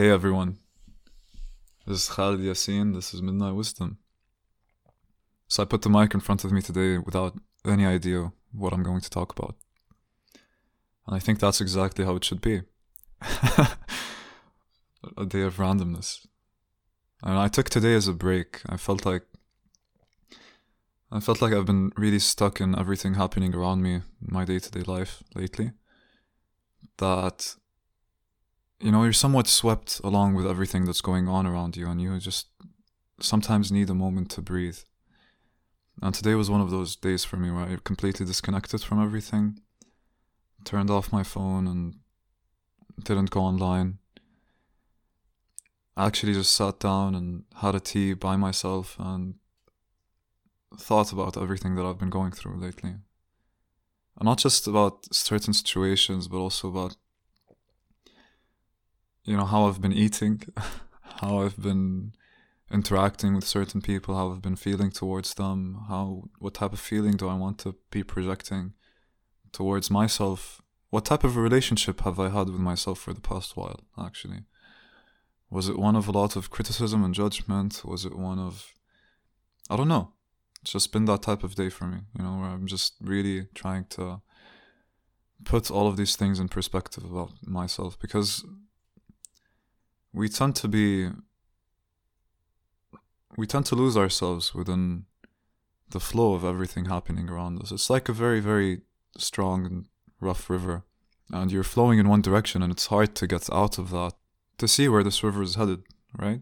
Hey everyone, this is Khalid Yassin, this is Midnight Wisdom. So I put the mic in front of me today without any idea what I'm going to talk about. And I think that's exactly how it should be. a day of randomness. And I took today as a break. I felt like I felt like I've been really stuck in everything happening around me in my day to day life lately. That you know, you're somewhat swept along with everything that's going on around you, and you just sometimes need a moment to breathe. And today was one of those days for me where I completely disconnected from everything, turned off my phone, and didn't go online. I actually just sat down and had a tea by myself and thought about everything that I've been going through lately. And not just about certain situations, but also about you know how I've been eating, how I've been interacting with certain people, how I've been feeling towards them, how what type of feeling do I want to be projecting towards myself? What type of a relationship have I had with myself for the past while, actually? Was it one of a lot of criticism and judgment? Was it one of I don't know. It's just been that type of day for me, you know, where I'm just really trying to put all of these things in perspective about myself because we tend to be we tend to lose ourselves within the flow of everything happening around us. It's like a very, very strong and rough river, and you're flowing in one direction, and it's hard to get out of that to see where this river is headed, right?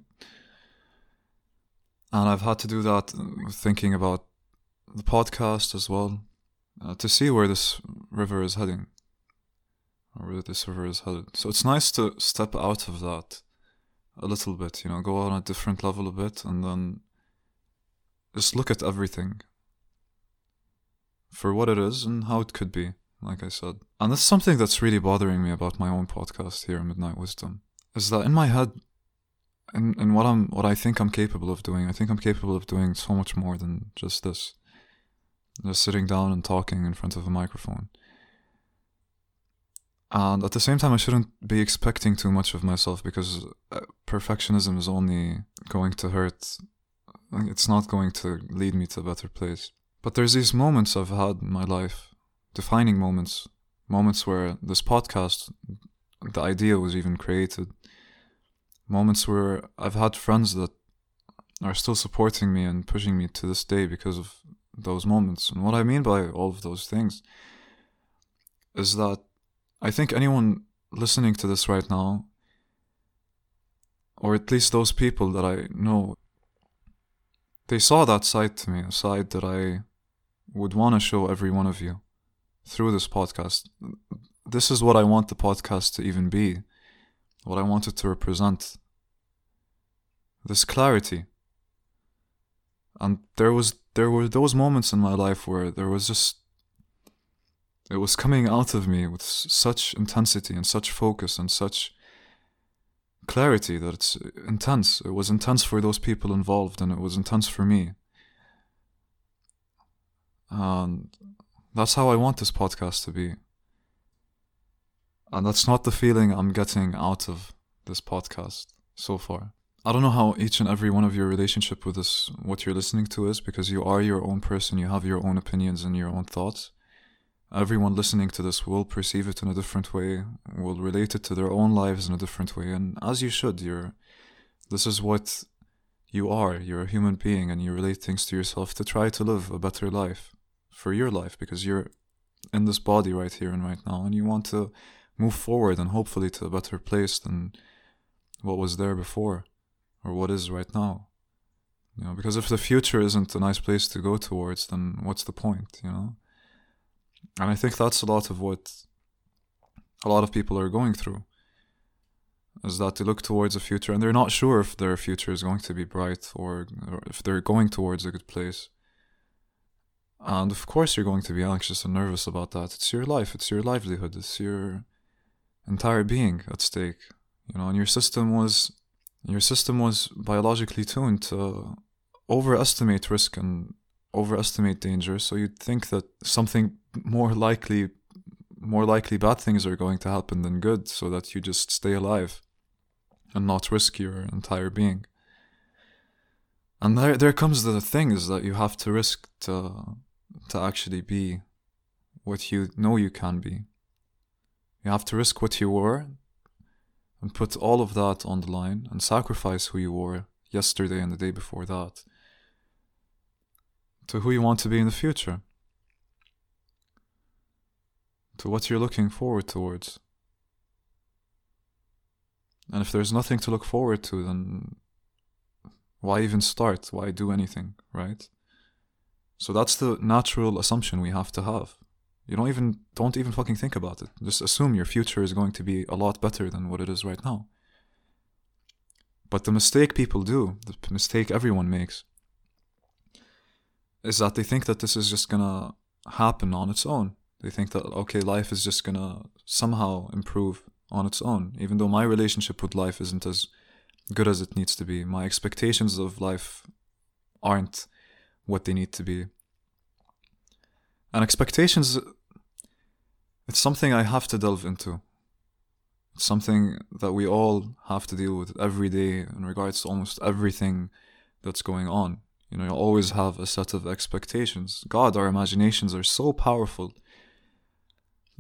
And I've had to do that thinking about the podcast as well, uh, to see where this river is heading, or where this river is headed. So it's nice to step out of that a little bit, you know, go on a different level a bit and then just look at everything for what it is and how it could be, like I said. And that's something that's really bothering me about my own podcast here, Midnight Wisdom, is that in my head, in, in what I'm what I think I'm capable of doing, I think I'm capable of doing so much more than just this. Just sitting down and talking in front of a microphone. And at the same time, I shouldn't be expecting too much of myself because uh, perfectionism is only going to hurt. It's not going to lead me to a better place. But there's these moments I've had in my life, defining moments, moments where this podcast, the idea was even created, moments where I've had friends that are still supporting me and pushing me to this day because of those moments. And what I mean by all of those things is that I think anyone listening to this right now, or at least those people that I know, they saw that side to me, a side that I would want to show every one of you through this podcast. This is what I want the podcast to even be, what I want it to represent. This clarity. And there was there were those moments in my life where there was just it was coming out of me with such intensity and such focus and such clarity that it's intense. It was intense for those people involved and it was intense for me. And that's how I want this podcast to be. And that's not the feeling I'm getting out of this podcast so far. I don't know how each and every one of your relationship with this, what you're listening to is, because you are your own person, you have your own opinions and your own thoughts everyone listening to this will perceive it in a different way, will relate it to their own lives in a different way, and as you should. You're, this is what you are. You're a human being, and you relate things to yourself to try to live a better life for your life because you're in this body right here and right now, and you want to move forward and hopefully to a better place than what was there before or what is right now. You know, because if the future isn't a nice place to go towards, then what's the point, you know? And I think that's a lot of what a lot of people are going through. Is that they look towards a future and they're not sure if their future is going to be bright or, or if they're going towards a good place. And of course, you're going to be anxious and nervous about that. It's your life, it's your livelihood, it's your entire being at stake. You know, and your system was your system was biologically tuned to overestimate risk and overestimate danger. So you'd think that something more likely more likely bad things are going to happen than good so that you just stay alive and not risk your entire being. And there, there comes the thing is that you have to risk to, to actually be what you know you can be. You have to risk what you were and put all of that on the line and sacrifice who you were yesterday and the day before that to who you want to be in the future, to what you're looking forward towards. And if there's nothing to look forward to, then why even start? Why do anything, right? So that's the natural assumption we have to have. You don't even don't even fucking think about it. Just assume your future is going to be a lot better than what it is right now. But the mistake people do, the mistake everyone makes, is that they think that this is just gonna happen on its own. They think that okay, life is just gonna somehow improve on its own, even though my relationship with life isn't as good as it needs to be. My expectations of life aren't what they need to be. And expectations, it's something I have to delve into. It's something that we all have to deal with every day in regards to almost everything that's going on. You know, you always have a set of expectations. God, our imaginations are so powerful.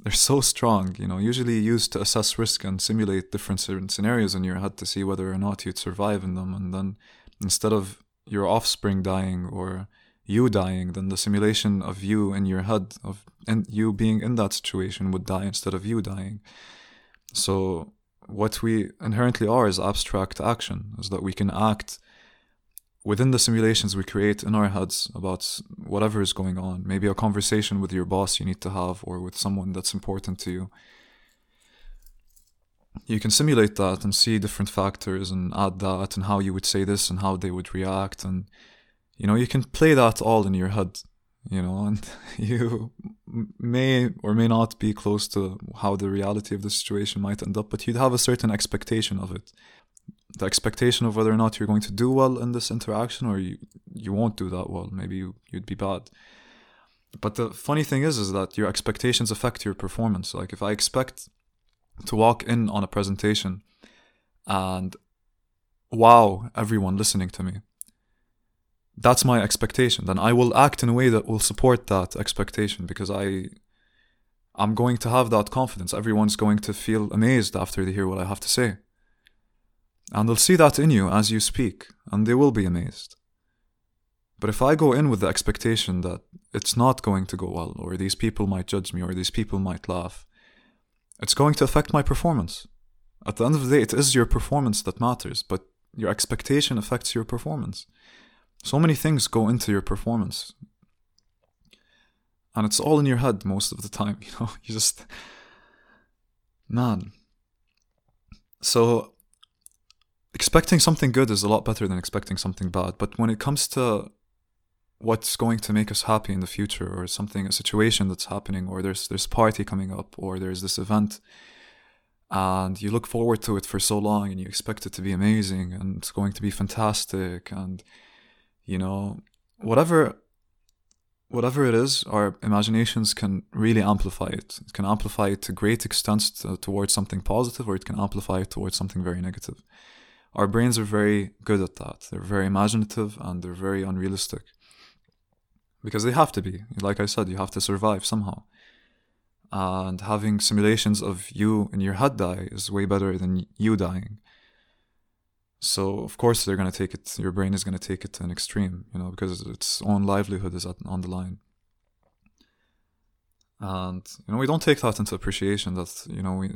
They're so strong, you know, usually used to assess risk and simulate different scenarios in your head to see whether or not you'd survive in them. And then instead of your offspring dying or you dying, then the simulation of you in your head, of and you being in that situation, would die instead of you dying. So, what we inherently are is abstract action, is that we can act within the simulations we create in our heads about whatever is going on. Maybe a conversation with your boss you need to have, or with someone that's important to you. You can simulate that and see different factors and add that and how you would say this and how they would react and you know you can play that all in your head you know and you may or may not be close to how the reality of the situation might end up but you'd have a certain expectation of it the expectation of whether or not you're going to do well in this interaction or you you won't do that well. Maybe you, you'd be bad. But the funny thing is is that your expectations affect your performance. Like if i expect to walk in on a presentation and wow everyone listening to me that's my expectation. Then i will act in a way that will support that expectation because i i'm going to have that confidence. Everyone's going to feel amazed after they hear what i have to say and they'll see that in you as you speak and they will be amazed but if i go in with the expectation that it's not going to go well or these people might judge me or these people might laugh it's going to affect my performance at the end of the day it is your performance that matters but your expectation affects your performance so many things go into your performance. And it's all in your head most of the time, you know? You just. Man. So, expecting something good is a lot better than expecting something bad. But when it comes to what's going to make us happy in the future, or something, a situation that's happening, or there's there's party coming up, or there's this event, and you look forward to it for so long, and you expect it to be amazing, and it's going to be fantastic, and you know whatever whatever it is our imaginations can really amplify it it can amplify it to great extents to, towards something positive or it can amplify it towards something very negative our brains are very good at that they're very imaginative and they're very unrealistic because they have to be like i said you have to survive somehow and having simulations of you in your head die is way better than you dying so of course they're to take it. Your brain is going to take it to an extreme, you know, because its own livelihood is on the line. And you know we don't take that into appreciation that you know we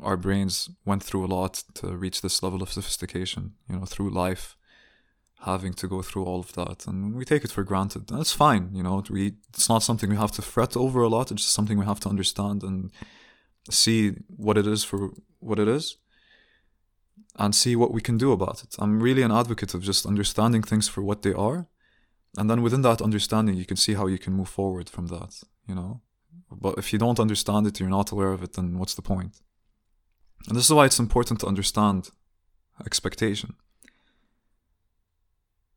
our brains went through a lot to reach this level of sophistication. You know through life, having to go through all of that, and we take it for granted. That's fine. You know we it's not something we have to fret over a lot. It's just something we have to understand and see what it is for what it is and see what we can do about it. I'm really an advocate of just understanding things for what they are. And then within that understanding, you can see how you can move forward from that, you know? But if you don't understand it, you're not aware of it, then what's the point? And this is why it's important to understand expectation.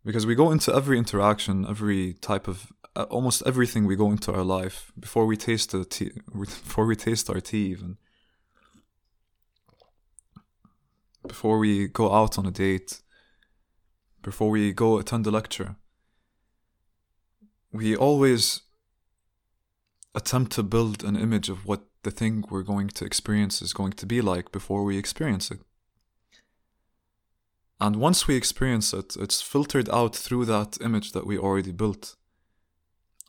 Because we go into every interaction, every type of, uh, almost everything we go into our life before we taste the tea, before we taste our tea even before we go out on a date, before we go attend a lecture, we always attempt to build an image of what the thing we're going to experience is going to be like before we experience it. And once we experience it, it's filtered out through that image that we already built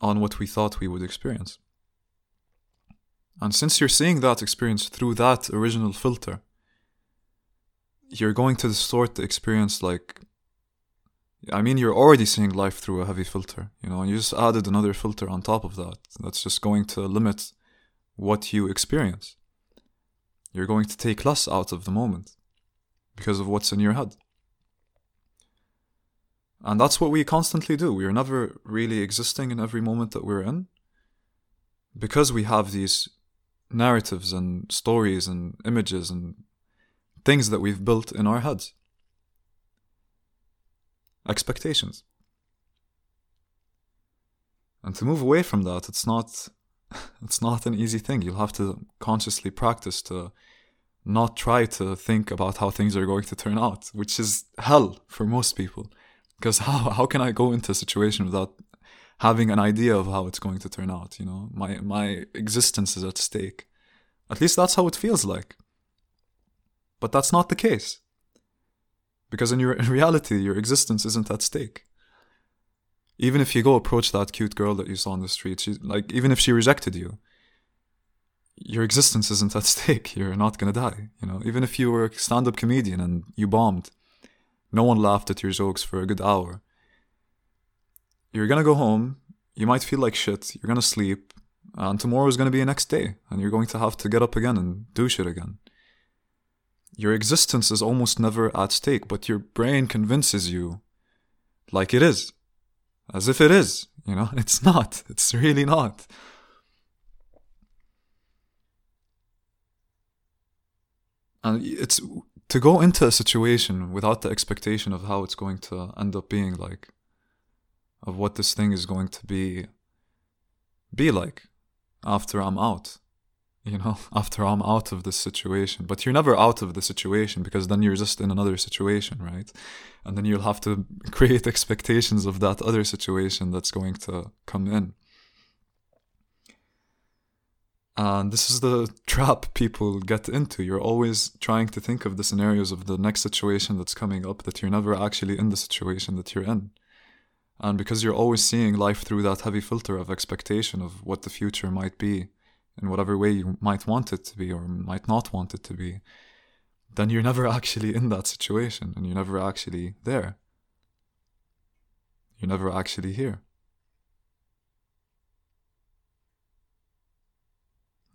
on what we thought we would experience. And since you're seeing that experience through that original filter, you're going to distort the experience like I mean, you're already seeing life through a heavy filter, you know, and you just added another filter on top of that. That's just going to limit what you experience. You're going to take less out of the moment because of what's in your head. And that's what we constantly do. We are never really existing in every moment that we're in because we have these narratives and stories and images and things that we've built in our heads expectations. And to move away from that, it's not it's not an easy thing. You'll have to consciously practice to not try to think about how things are going to turn out, which is hell for most people. Because how how can I go into a situation without having an idea of how it's going to turn out? You know, my my existence is at stake. At least that's how it feels like. But that's not the case. Because in, your, in reality, your existence isn't at stake. Even if you go approach that cute girl that you saw on the street, she, like even if she rejected you, your existence isn't at stake. You're not gonna die. You know, even if you were a stand-up comedian and you bombed, no one laughed at your jokes for a good hour. You're gonna go home. You might feel like shit. You're gonna sleep, and tomorrow is gonna be a next day, and you're going to have to get up again and do shit again. Your existence is almost never at stake, but your brain convinces you like it is. As if it is, you know? It's not. It's really not. And it's to go into a situation without the expectation of how it's going to end up being like, of what this thing is going to be be like after I'm out you know, after I'm out of this situation. But you're never out of the situation because then you're just in another situation, right? And then you'll have to create expectations of that other situation that's going to come in. And this is the trap people get into. You're always trying to think of the scenarios of the next situation that's coming up that you're never actually in the situation that you're in. And because you're always seeing life through that heavy filter of expectation of what the future might be, in whatever way you might want it to be or might not want it to be, then you're never actually in that situation and you're never actually there. You're never actually here.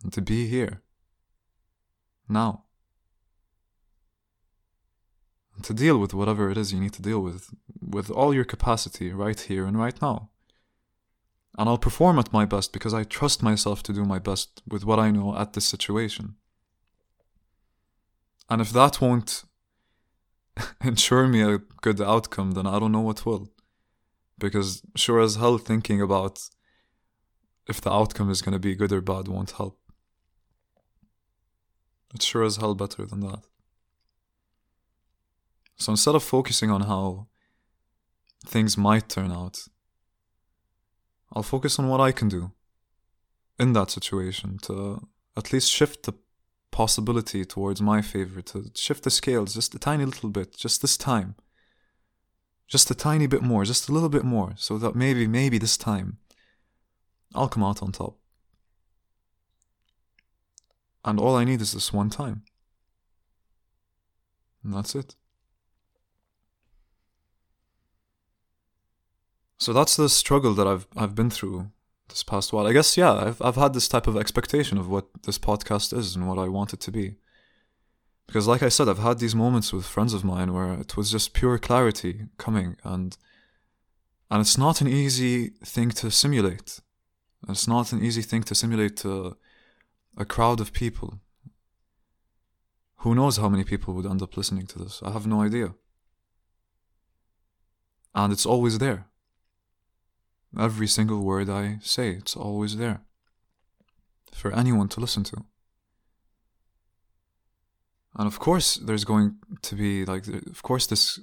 And to be here, now, and to deal with whatever it is you need to deal with, with all your capacity right here and right now. And I'll perform at my best because I trust myself to do my best with what I know at this situation. And if that won't ensure me a good outcome, then I don't know what will. Because sure as hell thinking about if the outcome is going to be good or bad won't help. It's sure as hell better than that. So instead of focusing on how things might turn out, I'll focus on what I can do in that situation to at least shift the possibility towards my favor, to shift the scales just a tiny little bit, just this time. Just a tiny bit more, just a little bit more, so that maybe, maybe this time I'll come out on top. And all I need is this one time. And that's it. So that's the struggle that I've I've been through this past while. I guess yeah, I've I've had this type of expectation of what this podcast is and what I want it to be. Because like I said, I've had these moments with friends of mine where it was just pure clarity coming and and it's not an easy thing to simulate. It's not an easy thing to simulate to a crowd of people. Who knows how many people would end up listening to this? I have no idea. And it's always there. Every single word I say, it's always there for anyone to listen to. And of course, there's going to be like, of course, this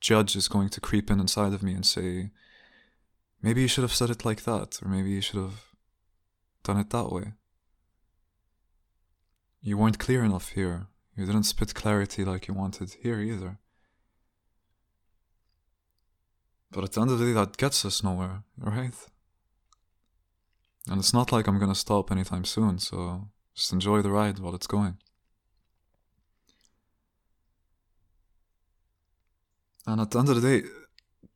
judge is going to creep in inside of me and say, maybe you should have said it like that, or maybe you should have done it that way. You weren't clear enough here. You didn't spit clarity like you wanted here either. But at the end of the day, that gets us nowhere, right? And it's not like I'm gonna stop anytime soon, so just enjoy the ride while it's going. And at the end of the day,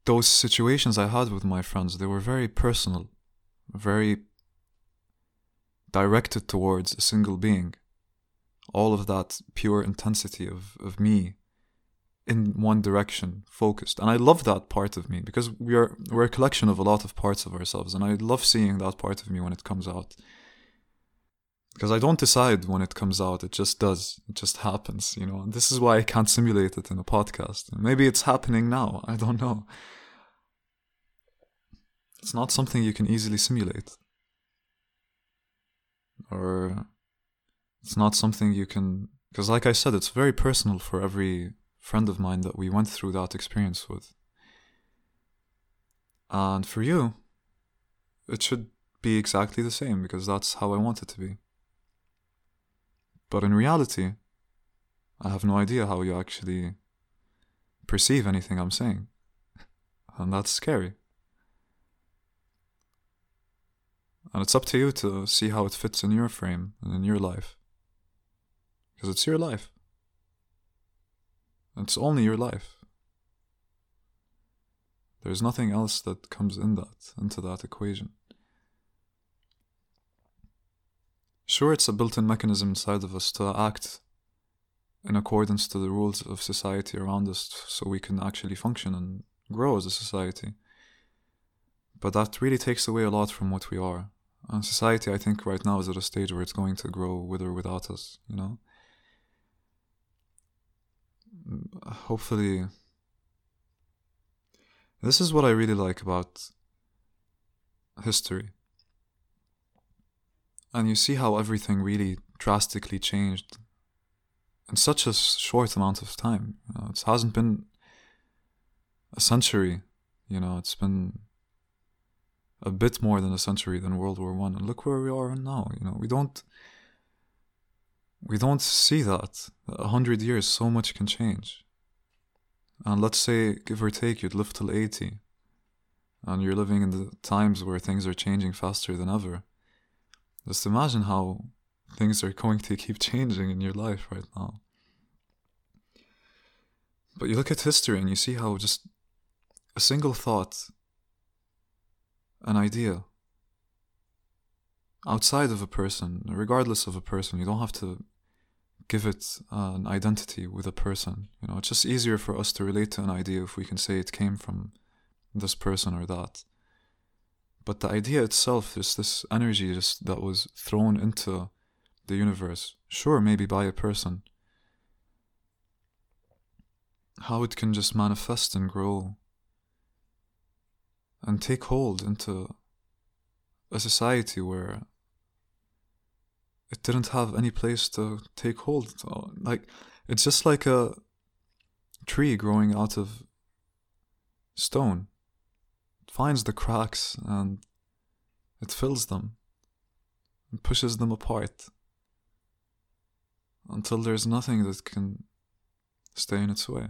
those situations I had with my friends, they were very personal, very directed towards a single being. All of that pure intensity of, of me in one direction, focused. And I love that part of me because we are we're a collection of a lot of parts of ourselves, and I love seeing that part of me when it comes out. Because I don't decide when it comes out, it just does. It just happens, you know. And this is why I can't simulate it in a podcast. Maybe it's happening now, I don't know. It's not something you can easily simulate. Or it's not something you can because like I said, it's very personal for every friend of mine that we went through that experience with. And for you, it should be exactly the same because that's how I want it to be. But in reality, I have no idea how you actually perceive anything I'm saying. And that's scary. And it's up to you to see how it fits in your frame and in your life. Because it's your life. It's only your life. There's nothing else that comes in that, into that equation. Sure, it's a built in mechanism inside of us to act in accordance to the rules of society around us so we can actually function and grow as a society. But that really takes away a lot from what we are. And society, I think, right now is at a stage where it's going to grow with or without us, you know? Hopefully this is what I really like about history. And you see how everything really drastically changed in such a short amount of time. You know, it hasn't been a century, you know, it's been a bit more than a century than World War One. And look where we are now. You know, we don't we don't see that. A hundred years, so much can change. And let's say, give or take, you'd live till 80, and you're living in the times where things are changing faster than ever. Just imagine how things are going to keep changing in your life right now. But you look at history and you see how just a single thought, an idea, outside of a person, regardless of a person, you don't have to give it an identity with a person. You know, it's just easier for us to relate to an idea if we can say it came from this person or that. But the idea itself is this energy just that was thrown into the universe, sure, maybe by a person. How it can just manifest and grow and take hold into a society where it didn't have any place to take hold. Like it's just like a tree growing out of stone. It finds the cracks and it fills them and pushes them apart until there's nothing that can stay in its way.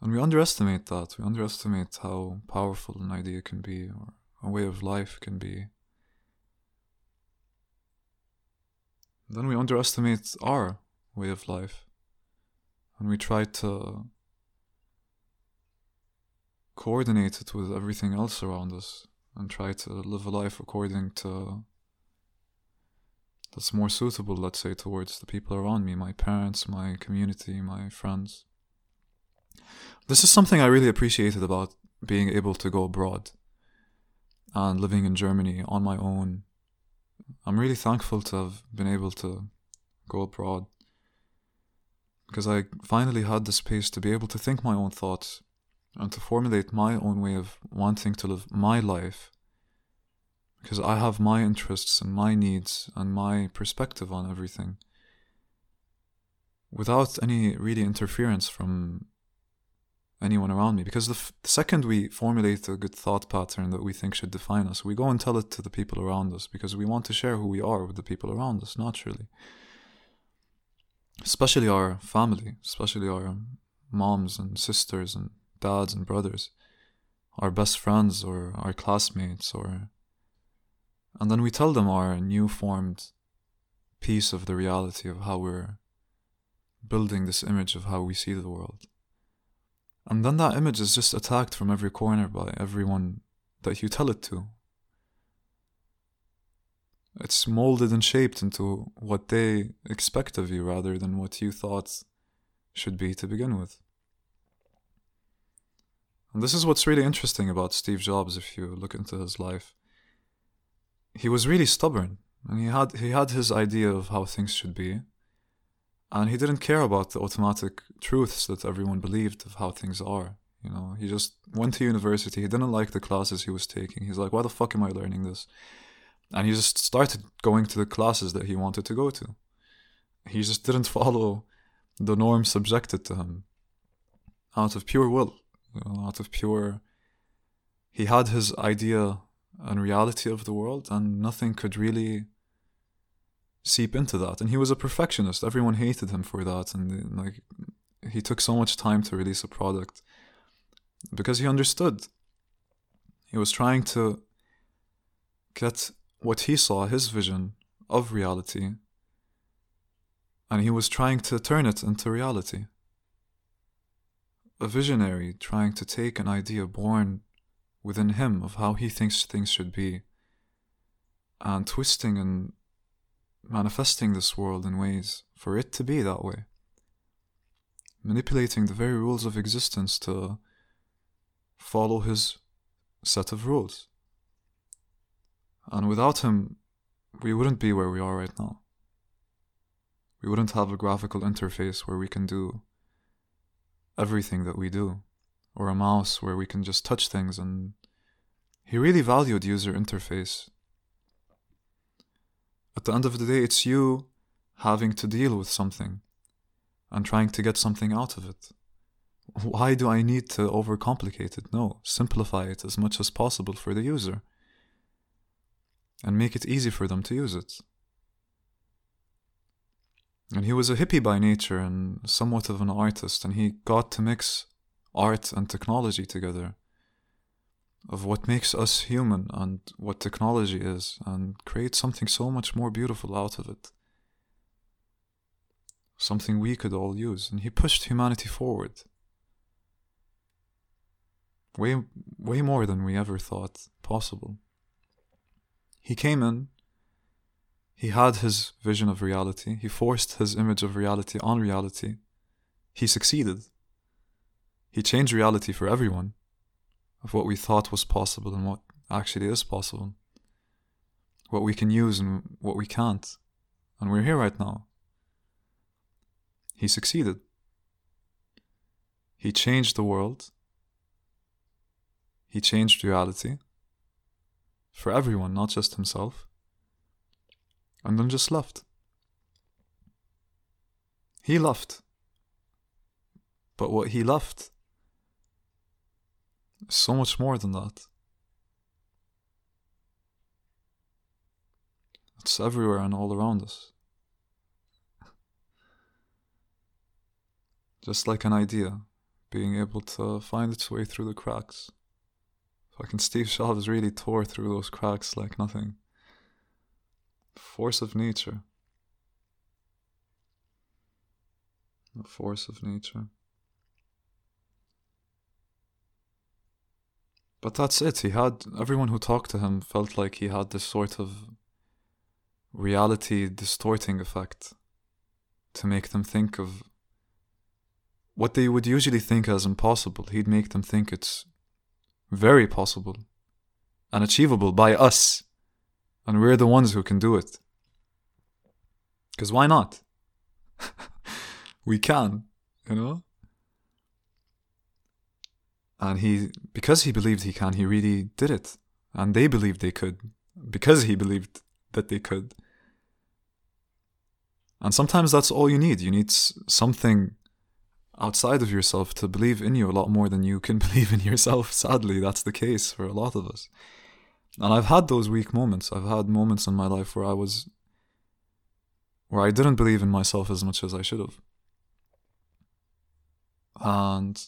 And we underestimate that. We underestimate how powerful an idea can be or a way of life can be. Then we underestimate our way of life. And we try to coordinate it with everything else around us and try to live a life according to that's more suitable, let's say, towards the people around me my parents, my community, my friends. This is something I really appreciated about being able to go abroad and living in Germany on my own I'm really thankful to have been able to go abroad because I finally had the space to be able to think my own thoughts and to formulate my own way of wanting to live my life because I have my interests and my needs and my perspective on everything. without any really interference from anyone around me. Because the, f- the second we formulate a good thought pattern that we think should define us, we go and tell it to the people around us because we want to share who we are with the people around us, naturally. Especially our family, especially our um, moms and sisters and dads and brothers, our best friends or our classmates, or. And then we tell them our new formed piece of the reality of how we're building this image of how we see the world. And then that image is just attacked from every corner by everyone that you tell it to. It's molded and shaped into what they expect of you rather than what you thought should be to begin with. And this is what's really interesting about Steve Jobs if you look into his life. He was really stubborn and he had he had his idea of how things should be and he didn't care about the automatic truths that everyone believed of how things are. You know, he just went to university. He didn't like the classes he was taking. He's like, why the fuck am I learning this? And he just started going to the classes that he wanted to go to. He just didn't follow the norm subjected to him out of pure will, you know, out of pure. He had his idea and reality of the world, and nothing could really seep into that. And he was a perfectionist. Everyone hated him for that, and like he took so much time to release a product because he understood. He was trying to get what he saw, his vision of reality, and he was trying to turn it into reality. A visionary trying to take an idea born within him of how he thinks things should be and twisting and manifesting this world in ways for it to be that way. Manipulating the very rules of existence to follow his set of rules. And without him, we wouldn't be where we are right now. We wouldn't have a graphical interface where we can do everything that we do, or a mouse where we can just touch things. And he really valued user interface at the end of the day, it's you having to deal with something and trying to get something out of it. Why do I need to overcomplicate it? No, simplify it as much as possible for the user and make it easy for them to use it. And he was a hippie by nature and somewhat of an artist, and he got to mix art and technology together of what makes us human and what technology is and create something so much more beautiful out of it. Something we could all use. And he pushed humanity forward. Way, way more than we ever thought possible. He came in, he had his vision of reality, he forced his image of reality on reality. He succeeded. He changed reality for everyone of what we thought was possible and what actually is possible, what we can use and what we can't. And we're here right now. He succeeded. He changed the world. He changed reality for everyone, not just himself. And then just left. He left. But what he left so much more than that. It's everywhere and all around us. Just like an idea, being able to find its way through the cracks. Fucking Steve Jobs really tore through those cracks like nothing. Force of nature. The force of nature. But that's it. He had everyone who talked to him felt like he had this sort of reality distorting effect to make them think of what they would usually think as impossible. He'd make them think it's very possible and achievable by us. And we're the ones who can do it. Because why not? we can, you know? And he, because he believed he can, he really did it. And they believed they could, because he believed that they could. And sometimes that's all you need. You need something outside of yourself to believe in you a lot more than you can believe in yourself. Sadly, that's the case for a lot of us. And I've had those weak moments. I've had moments in my life where I was, where I didn't believe in myself as much as I should have. And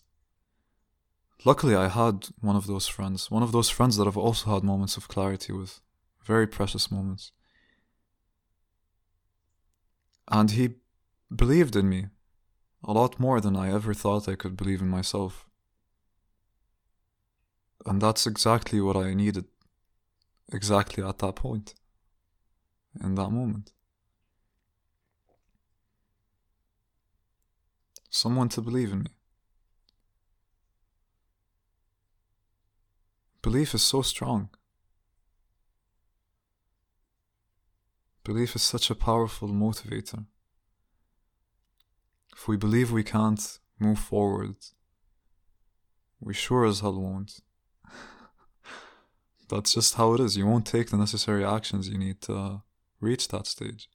luckily, I had one of those friends, one of those friends that I've also had moments of clarity with, very precious moments. And he believed in me a lot more than I ever thought I could believe in myself. And that's exactly what I needed, exactly at that point, in that moment. Someone to believe in me. Belief is so strong. Belief is such a powerful motivator. If we believe we can't move forward, we sure as hell won't. That's just how it is. You won't take the necessary actions you need to reach that stage.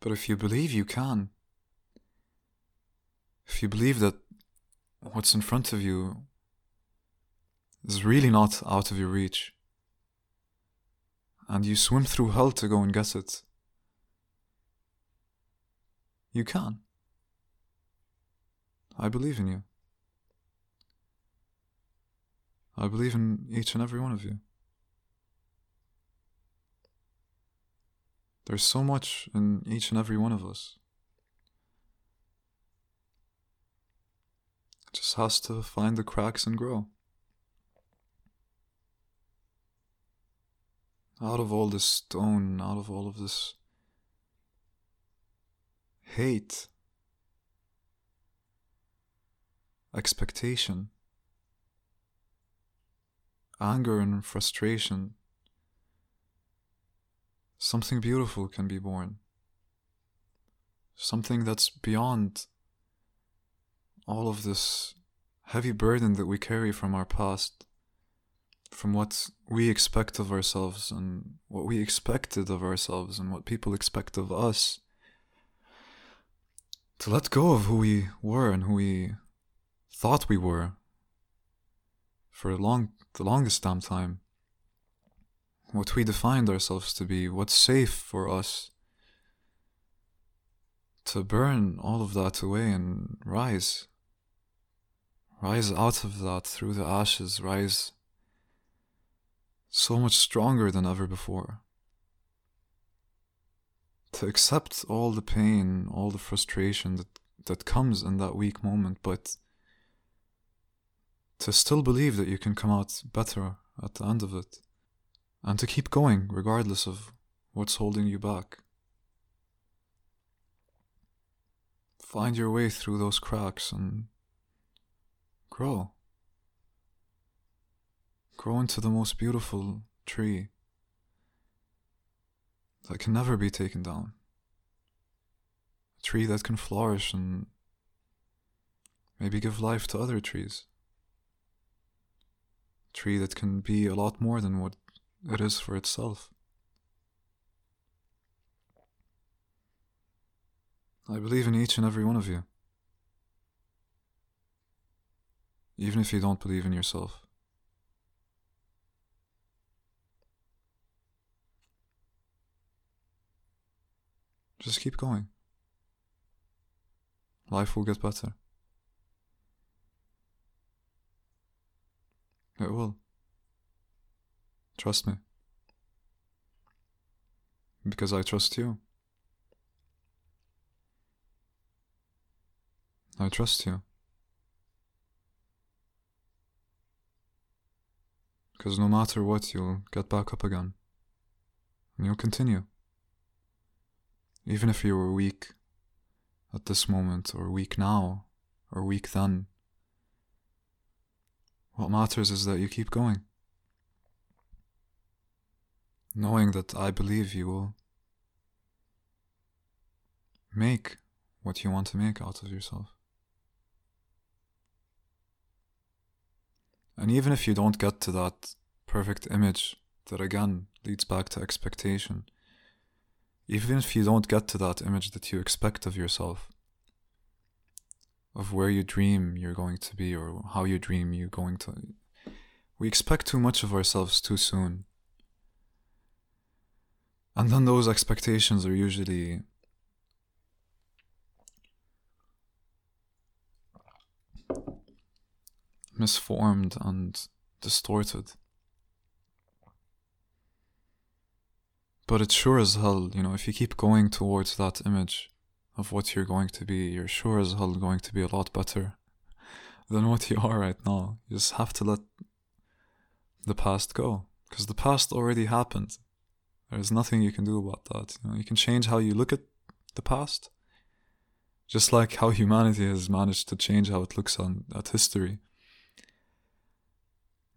But if you believe you can, if you believe that what's in front of you is really not out of your reach, and you swim through hell to go and get it, you can. I believe in you. I believe in each and every one of you. There's so much in each and every one of us. It just has to find the cracks and grow. Out of all this stone, out of all of this hate, expectation, anger, and frustration, something beautiful can be born. Something that's beyond all of this heavy burden that we carry from our past from what we expect of ourselves and what we expected of ourselves and what people expect of us. To let go of who we were and who we thought we were for a long, the longest damn time. What we defined ourselves to be, what's safe for us. To burn all of that away and rise. Rise out of that through the ashes, rise so much stronger than ever before. To accept all the pain, all the frustration that, that comes in that weak moment, but to still believe that you can come out better at the end of it, and to keep going regardless of what's holding you back. Find your way through those cracks and grow grow into the most beautiful tree that can never be taken down. A tree that can flourish and maybe give life to other trees. A tree that can be a lot more than what it is for itself. I believe in each and every one of you. Even if you don't believe in yourself. Just keep going. Life will get better. It will. Trust me. Because I trust you. I trust you. Because no matter what, you'll get back up again. And you'll continue. Even if you were weak at this moment, or weak now, or weak then, what matters is that you keep going. Knowing that I believe you will make what you want to make out of yourself. And even if you don't get to that perfect image that again leads back to expectation, even if you don't get to that image that you expect of yourself, of where you dream you're going to be or how you dream you're going to. We expect too much of ourselves too soon. And then those expectations are usually misformed and distorted. But it's sure as hell, you know, if you keep going towards that image of what you're going to be, you're sure as hell going to be a lot better than what you are right now. You just have to let the past go. Because the past already happened. There's nothing you can do about that. You know, you can change how you look at the past. Just like how humanity has managed to change how it looks on at history.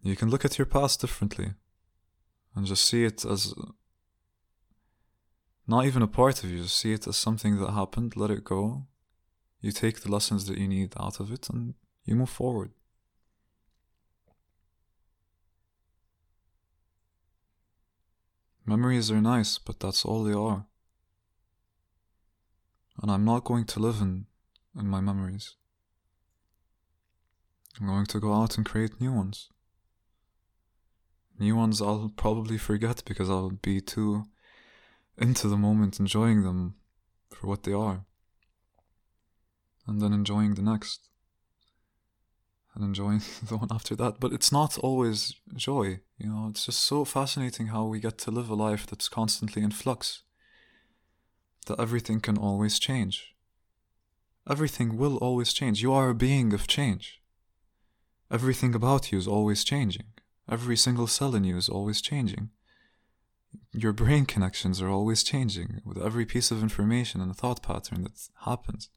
You can look at your past differently and just see it as not even a part of you, just see it as something that happened, let it go. You take the lessons that you need out of it and you move forward. Memories are nice, but that's all they are. And I'm not going to live in, in my memories. I'm going to go out and create new ones. New ones I'll probably forget because I'll be too into the moment, enjoying them for what they are, and then enjoying the next, and enjoying the one after that. But it's not always joy, you know, it's just so fascinating how we get to live a life that's constantly in flux, that everything can always change. Everything will always change. You are a being of change. Everything about you is always changing. Every single cell in you is always changing your brain connections are always changing with every piece of information and thought pattern that happens.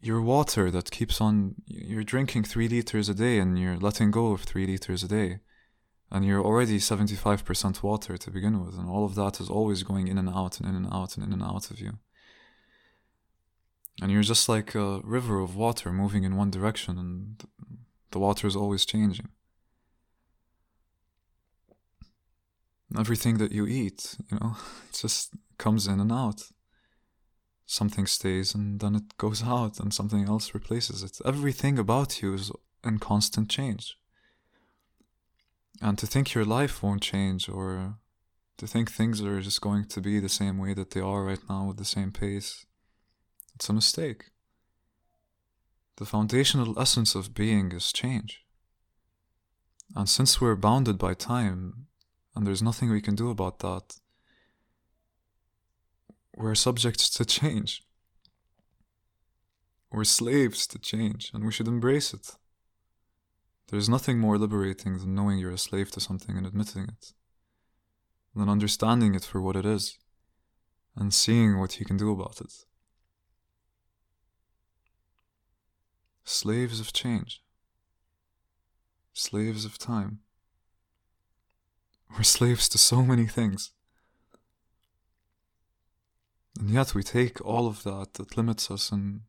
Your water that keeps on, you're drinking three liters a day and you're letting go of three liters a day. And you're already 75% water to begin with, and all of that is always going in and out and in and out and in and out of you. And you're just like a river of water moving in one direction, and the water is always changing. Everything that you eat, you know, it just comes in and out. Something stays and then it goes out and something else replaces it. Everything about you is in constant change. And to think your life won't change or to think things are just going to be the same way that they are right now with the same pace, it's a mistake. The foundational essence of being is change. And since we're bounded by time, and there's nothing we can do about that. We're subjects to change. We're slaves to change, and we should embrace it. There's nothing more liberating than knowing you're a slave to something and admitting it, than understanding it for what it is, and seeing what you can do about it. Slaves of change, slaves of time. We're slaves to so many things. And yet we take all of that that limits us and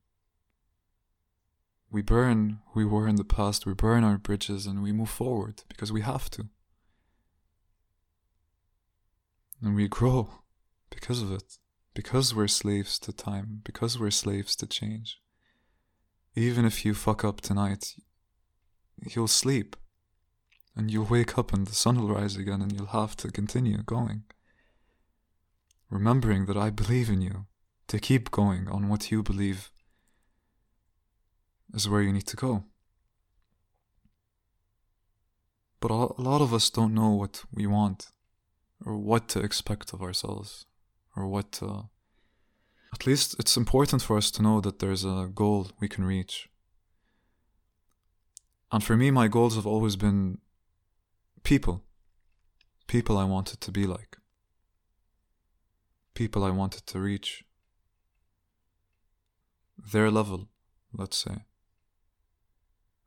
we burn who we were in the past, we burn our bridges and we move forward because we have to. And we grow because of it, because we're slaves to time, because we're slaves to change. Even if you fuck up tonight, you'll sleep and you'll wake up and the sun will rise again and you'll have to continue going. Remembering that I believe in you to keep going on what you believe is where you need to go. But a lot of us don't know what we want or what to expect of ourselves or what to. At least it's important for us to know that there's a goal we can reach. And for me, my goals have always been people. People I wanted to be like. People I wanted to reach. Their level, let's say,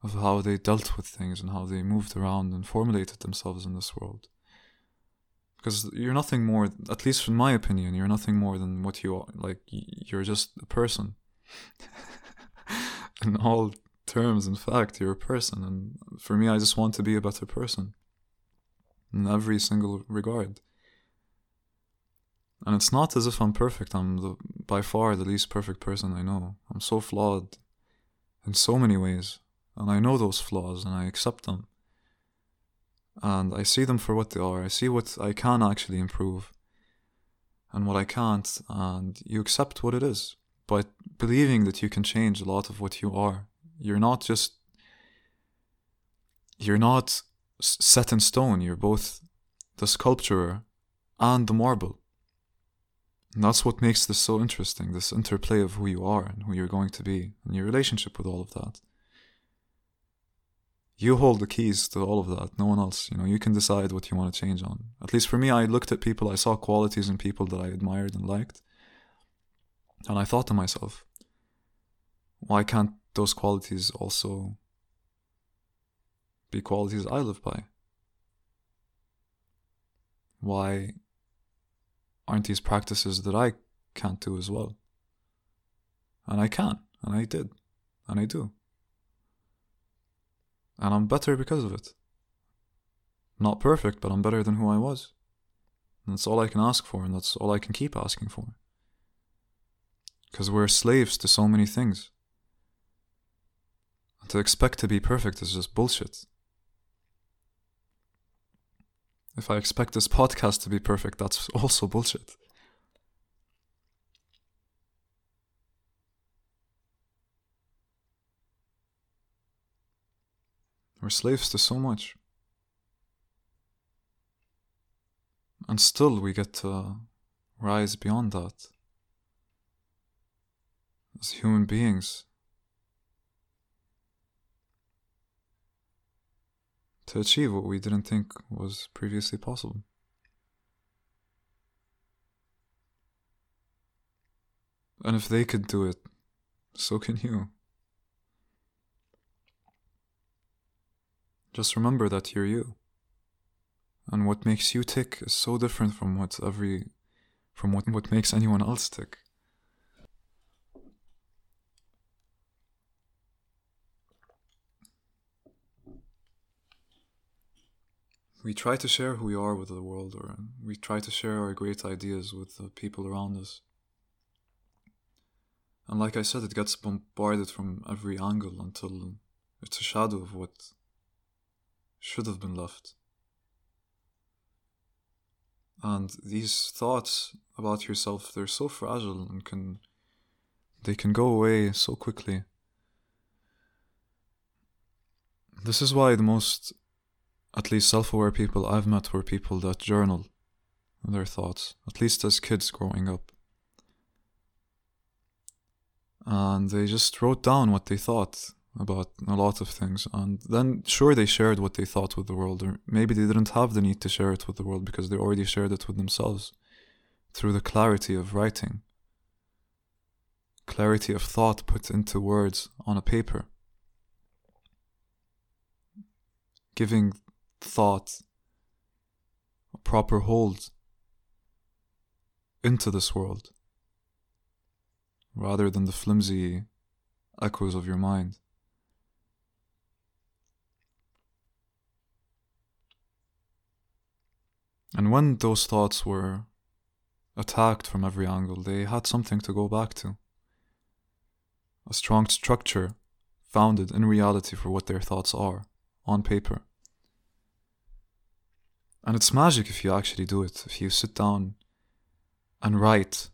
of how they dealt with things and how they moved around and formulated themselves in this world. Because you're nothing more, at least in my opinion, you're nothing more than what you are. Like, you're just a person. in all terms, in fact, you're a person. And for me, I just want to be a better person in every single regard. And it's not as if I'm perfect. I'm the, by far the least perfect person I know. I'm so flawed in so many ways. And I know those flaws and I accept them. And I see them for what they are. I see what I can actually improve and what I can't. And you accept what it is by believing that you can change a lot of what you are. You're not just, you're not set in stone. You're both the sculptor and the marble. And that's what makes this so interesting this interplay of who you are and who you're going to be and your relationship with all of that. You hold the keys to all of that, no one else. You know, you can decide what you want to change on. At least for me, I looked at people, I saw qualities in people that I admired and liked. And I thought to myself, why can't those qualities also qualities I live by? Why aren't these practices that I can't do as well? And I can, and I did, and I do. And I'm better because of it. Not perfect, but I'm better than who I was. And that's all I can ask for, and that's all I can keep asking for. Because we're slaves to so many things. And to expect to be perfect is just bullshit. If I expect this podcast to be perfect, that's also bullshit. We're slaves to so much. And still, we get to rise beyond that. As human beings, to achieve what we didn't think was previously possible. And if they could do it, so can you. Just remember that you're you. And what makes you tick is so different from what every from what, what makes anyone else tick. We try to share who we are with the world, or we try to share our great ideas with the people around us. And like I said, it gets bombarded from every angle until it's a shadow of what should have been left. And these thoughts about yourself, they're so fragile and can they can go away so quickly. This is why the most at least self aware people I've met were people that journal their thoughts, at least as kids growing up. And they just wrote down what they thought about a lot of things. And then, sure, they shared what they thought with the world, or maybe they didn't have the need to share it with the world because they already shared it with themselves through the clarity of writing, clarity of thought put into words on a paper, giving thought a proper hold into this world rather than the flimsy echoes of your mind. And when those thoughts were attacked from every angle, they had something to go back to. A strong structure founded in reality for what their thoughts are, on paper. And it's magic if you actually do it, if you sit down and write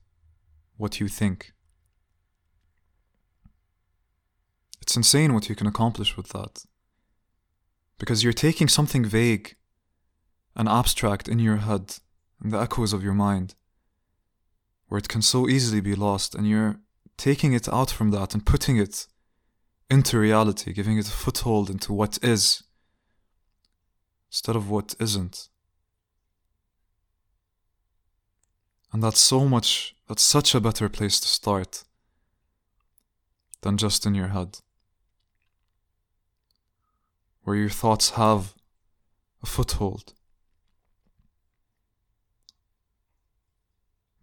what you think. It's insane what you can accomplish with that. Because you're taking something vague and abstract in your head, in the echoes of your mind, where it can so easily be lost, and you're taking it out from that and putting it into reality, giving it a foothold into what is instead of what isn't. And that's so much, that's such a better place to start than just in your head. Where your thoughts have a foothold.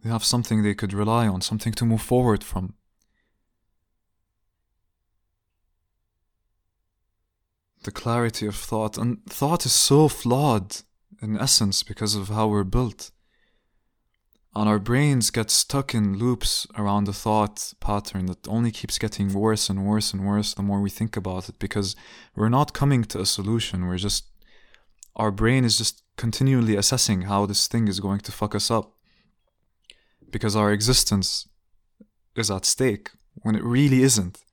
They have something they could rely on, something to move forward from. The clarity of thought, and thought is so flawed in essence because of how we're built. And our brains get stuck in loops around the thought pattern that only keeps getting worse and worse and worse the more we think about it because we're not coming to a solution. We're just, our brain is just continually assessing how this thing is going to fuck us up because our existence is at stake when it really isn't.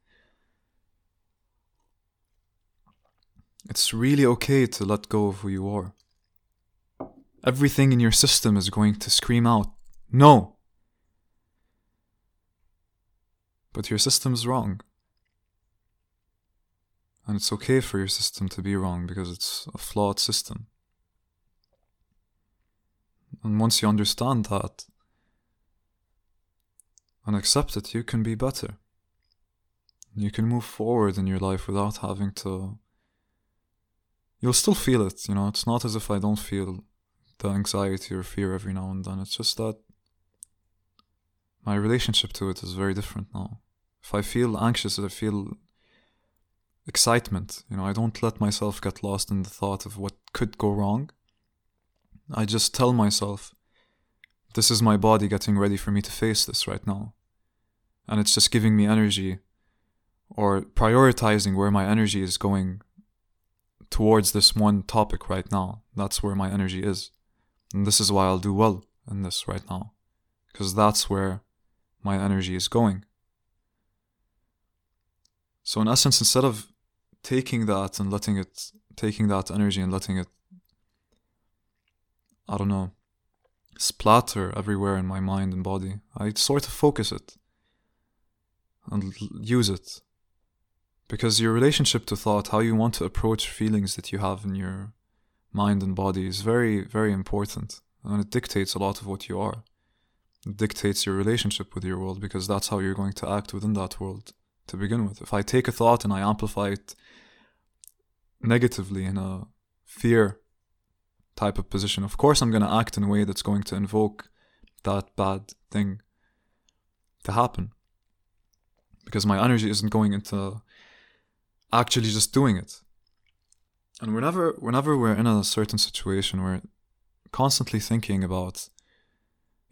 It's really okay to let go of who you are. Everything in your system is going to scream out, no! But your system's wrong. And it's okay for your system to be wrong because it's a flawed system. And once you understand that and accept it, you can be better. You can move forward in your life without having to you'll still feel it, you know. It's not as if I don't feel the anxiety or fear every now and then. It's just that my relationship to it is very different now. If I feel anxious, I feel excitement. You know, I don't let myself get lost in the thought of what could go wrong. I just tell myself, this is my body getting ready for me to face this right now. And it's just giving me energy or prioritizing where my energy is going towards this one topic right now. That's where my energy is. And this is why I'll do well in this right now. Because that's where my energy is going. So, in essence, instead of taking that and letting it, taking that energy and letting it, I don't know, splatter everywhere in my mind and body, I sort of focus it and use it because your relationship to thought, how you want to approach feelings that you have in your mind and body is very, very important. And it dictates a lot of what you are. Dictates your relationship with your world because that's how you're going to act within that world to begin with. If I take a thought and I amplify it negatively in a fear type of position, of course I'm going to act in a way that's going to invoke that bad thing to happen. Because my energy isn't going into actually just doing it. And whenever whenever we're in a certain situation, we're constantly thinking about,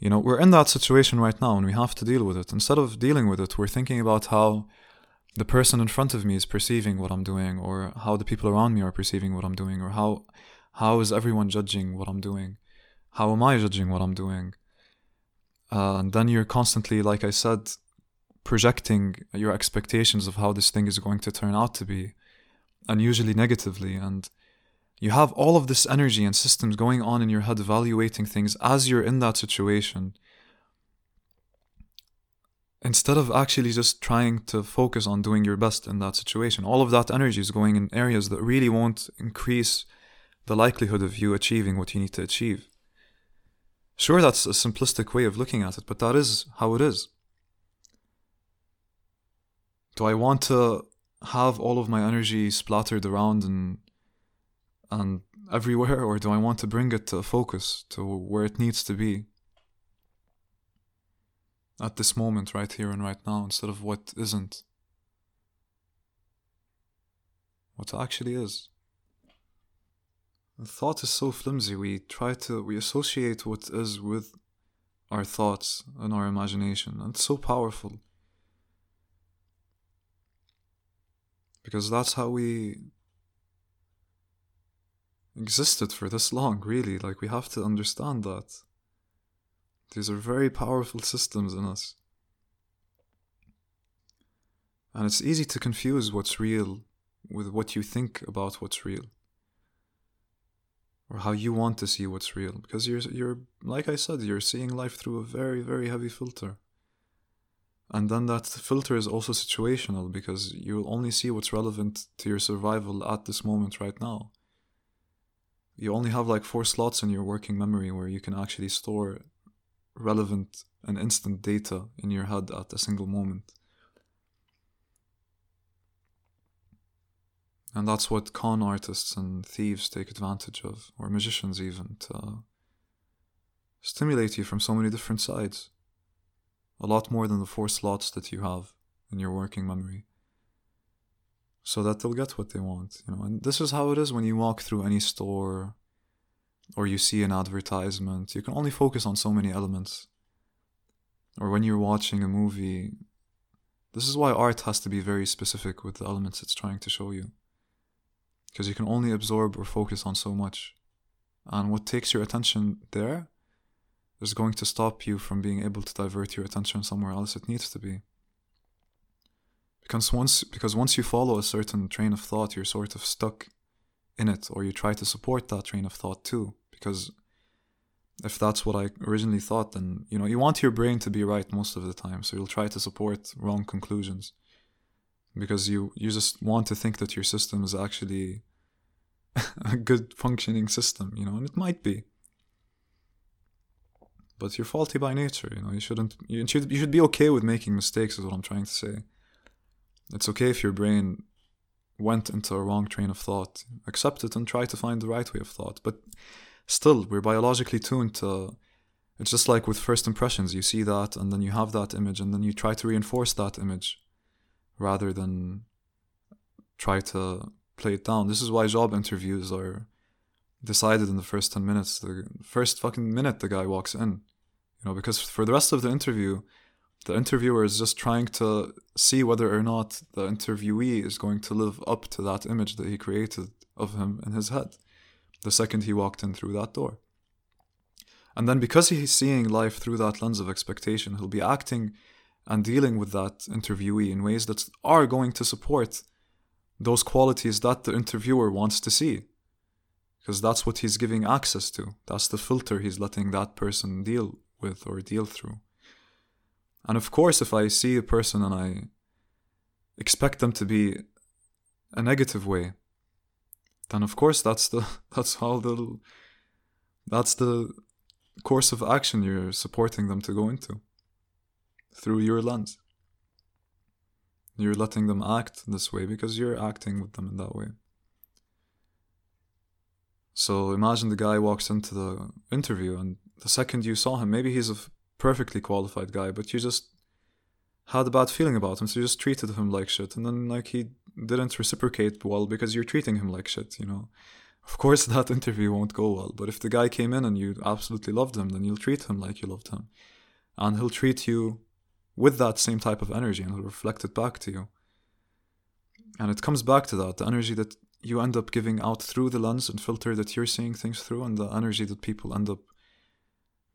you know, we're in that situation right now and we have to deal with it. Instead of dealing with it, we're thinking about how the person in front of me is perceiving what I'm doing, or how the people around me are perceiving what I'm doing, or how how is everyone judging what I'm doing? How am I judging what I'm doing? Uh, and then you're constantly, like I said, projecting your expectations of how this thing is going to turn out to be, and usually negatively. And you have all of this energy and systems going on in your head evaluating things as you're in that situation. Instead of actually just trying to focus on doing your best in that situation, all of that energy is going in areas that really won't increase the likelihood of you achieving what you need to achieve. Sure, that's a simplistic way of looking at it, but that is how it is. Do I want to have all of my energy splattered around and and everywhere, or do I want to bring it to focus to where it needs to be at this moment, right here and right now, instead of what isn't? What actually is. The thought is so flimsy. We try to we associate what is with our thoughts and our imagination, and it's so powerful. because that's how we existed for this long, really. Like, we have to understand that. These are very powerful systems in us. And it's easy to confuse what's real with what you think about what's real. Or how you want to see what's real. Because you're, you're, like I said, you're seeing life through a very, very heavy filter. And then that filter is also situational because you'll only see what's relevant to your survival at this moment right now. You only have like four slots in your working memory where you can actually store relevant and instant data in your head at a single moment. And that's what con artists and thieves take advantage of, or magicians even, to stimulate you from so many different sides a lot more than the four slots that you have in your working memory so that they'll get what they want you know and this is how it is when you walk through any store or you see an advertisement you can only focus on so many elements or when you're watching a movie. This is why art has to be very specific with the elements it's trying to show you. Because you can only absorb or focus on so much. And what takes your attention there is going to stop you from being able to divert your attention somewhere else it needs to be. Because once because once you follow a certain train of thought, you're sort of stuck in it, or you try to support that train of thought too. Because if that's what I originally thought, then you know you want your brain to be right most of the time, so you'll try to support wrong conclusions because you you just want to think that your system is actually a good functioning system, you know, and it might be. But you're faulty by nature, you know. You shouldn't. You should. You should be okay with making mistakes. Is what I'm trying to say. It's okay if your brain went into a wrong train of thought. Accept it and try to find the right way of thought. But still, we're biologically tuned to. It's just like with first impressions. You see that, and then you have that image, and then you try to reinforce that image, rather than try to play it down. This is why job interviews are decided in the first 10 minutes. The first fucking minute the guy walks in. You know, because for the rest of the interview, the interviewer is just trying to see whether or not the interviewee is going to live up to that image that he created of him in his head the second he walked in through that door. And then because he's seeing life through that lens of expectation, he'll be acting and dealing with that interviewee in ways that are going to support those qualities that the interviewer wants to see. Because that's what he's giving access to. That's the filter he's letting that person deal with or deal through. And of course, if I see a person and I expect them to be a negative way, then of course that's the that's how the that's the course of action you're supporting them to go into through your lens. You're letting them act this way because you're acting with them in that way. So imagine the guy walks into the interview, and the second you saw him, maybe he's a perfectly qualified guy, but you just had a bad feeling about him, so you just treated him like shit, and then like he didn't reciprocate well because you're treating him like shit, you know. Of course, that interview won't go well, but if the guy came in and you absolutely loved him, then you'll treat him like you loved him, and he'll treat you with that same type of energy and it'll reflect it back to you. And it comes back to that the energy that you end up giving out through the lens and filter that you're seeing things through, and the energy that people end up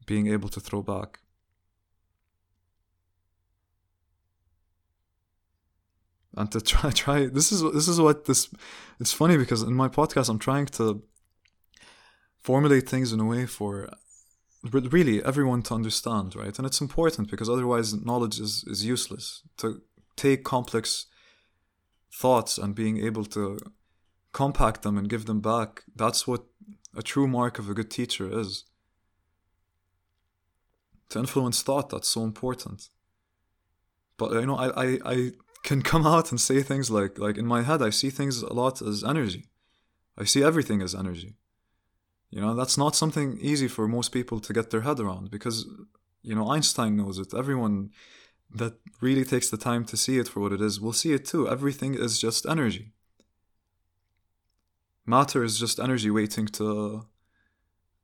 being able to throw back. And to try, try this is this is what this. It's funny because in my podcast I'm trying to formulate things in a way for really everyone to understand, right? And it's important because otherwise knowledge is, is useless. To take complex thoughts and being able to compact them and give them back, that's what a true mark of a good teacher is. To influence thought, that's so important. But you know, I, I, I can come out and say things like like in my head I see things a lot as energy. I see everything as energy. You know, that's not something easy for most people to get their head around because, you know, Einstein knows it. Everyone that really takes the time to see it for what it is will see it too. Everything is just energy. Matter is just energy waiting to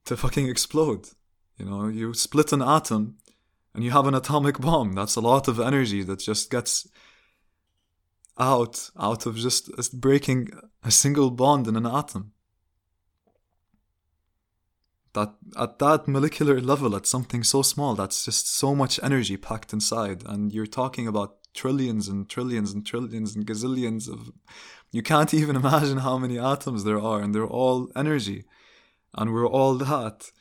to fucking explode. You know, you split an atom and you have an atomic bomb. That's a lot of energy that just gets out out of just breaking a single bond in an atom. That at that molecular level at something so small that's just so much energy packed inside and you're talking about trillions and trillions and trillions and gazillions of you can't even imagine how many atoms there are and they're all energy and we're all that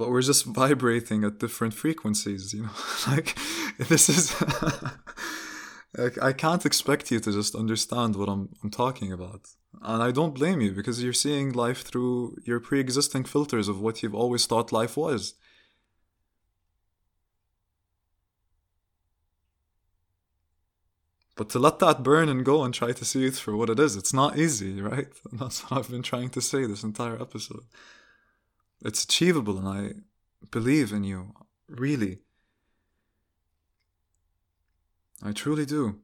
but we're just vibrating at different frequencies you know like this is I can't expect you to just understand what I'm, I'm talking about. And I don't blame you because you're seeing life through your pre existing filters of what you've always thought life was. But to let that burn and go and try to see it for what it is, it's not easy, right? And that's what I've been trying to say this entire episode. It's achievable, and I believe in you, really. I truly do.